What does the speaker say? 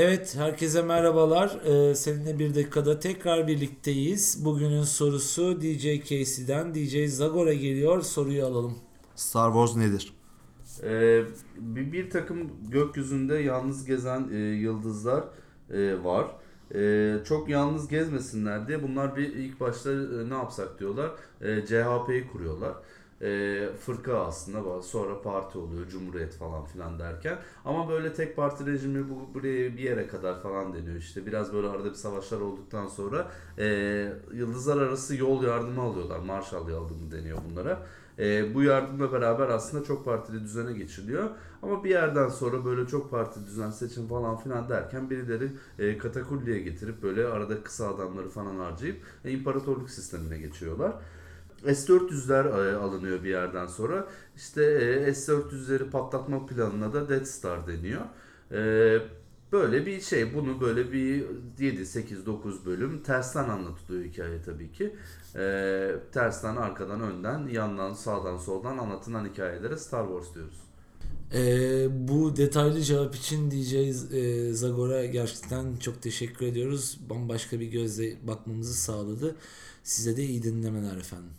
Evet, herkese merhabalar. Ee, seninle bir dakikada tekrar birlikteyiz. Bugünün sorusu DJ Casey'den DJ Zagor'a geliyor. Soruyu alalım. Star Wars nedir? Ee, bir, bir takım gökyüzünde yalnız gezen e, yıldızlar e, var. E, çok yalnız gezmesinler diye bunlar bir ilk başta e, ne yapsak diyorlar. E, CHP'yi kuruyorlar. E, fırka aslında sonra parti oluyor cumhuriyet falan filan derken ama böyle tek parti rejimi bu buraya bir yere kadar falan deniyor işte biraz böyle arada bir savaşlar olduktan sonra e, yıldızlar arası yol yardımı alıyorlar Marshall yardımı deniyor bunlara e, bu yardımla beraber aslında çok partili düzene geçiliyor. Ama bir yerden sonra böyle çok partili düzen seçim falan filan derken birileri e, katakulliye getirip böyle arada kısa adamları falan harcayıp e, imparatorluk sistemine geçiyorlar. S-400'ler e, alınıyor bir yerden sonra. İşte e, S-400'leri patlatma planına da Death Star deniyor. E, böyle bir şey. Bunu böyle bir 7, 8, 9 bölüm tersten anlatılıyor hikaye tabii ki. Tersten, arkadan, önden, yandan, sağdan, soldan anlatılan hikayelere Star Wars diyoruz. Ee, bu detaylı cevap için DJ e, Zagor'a gerçekten çok teşekkür ediyoruz. Bambaşka bir gözle bakmamızı sağladı. Size de iyi dinlemeler efendim.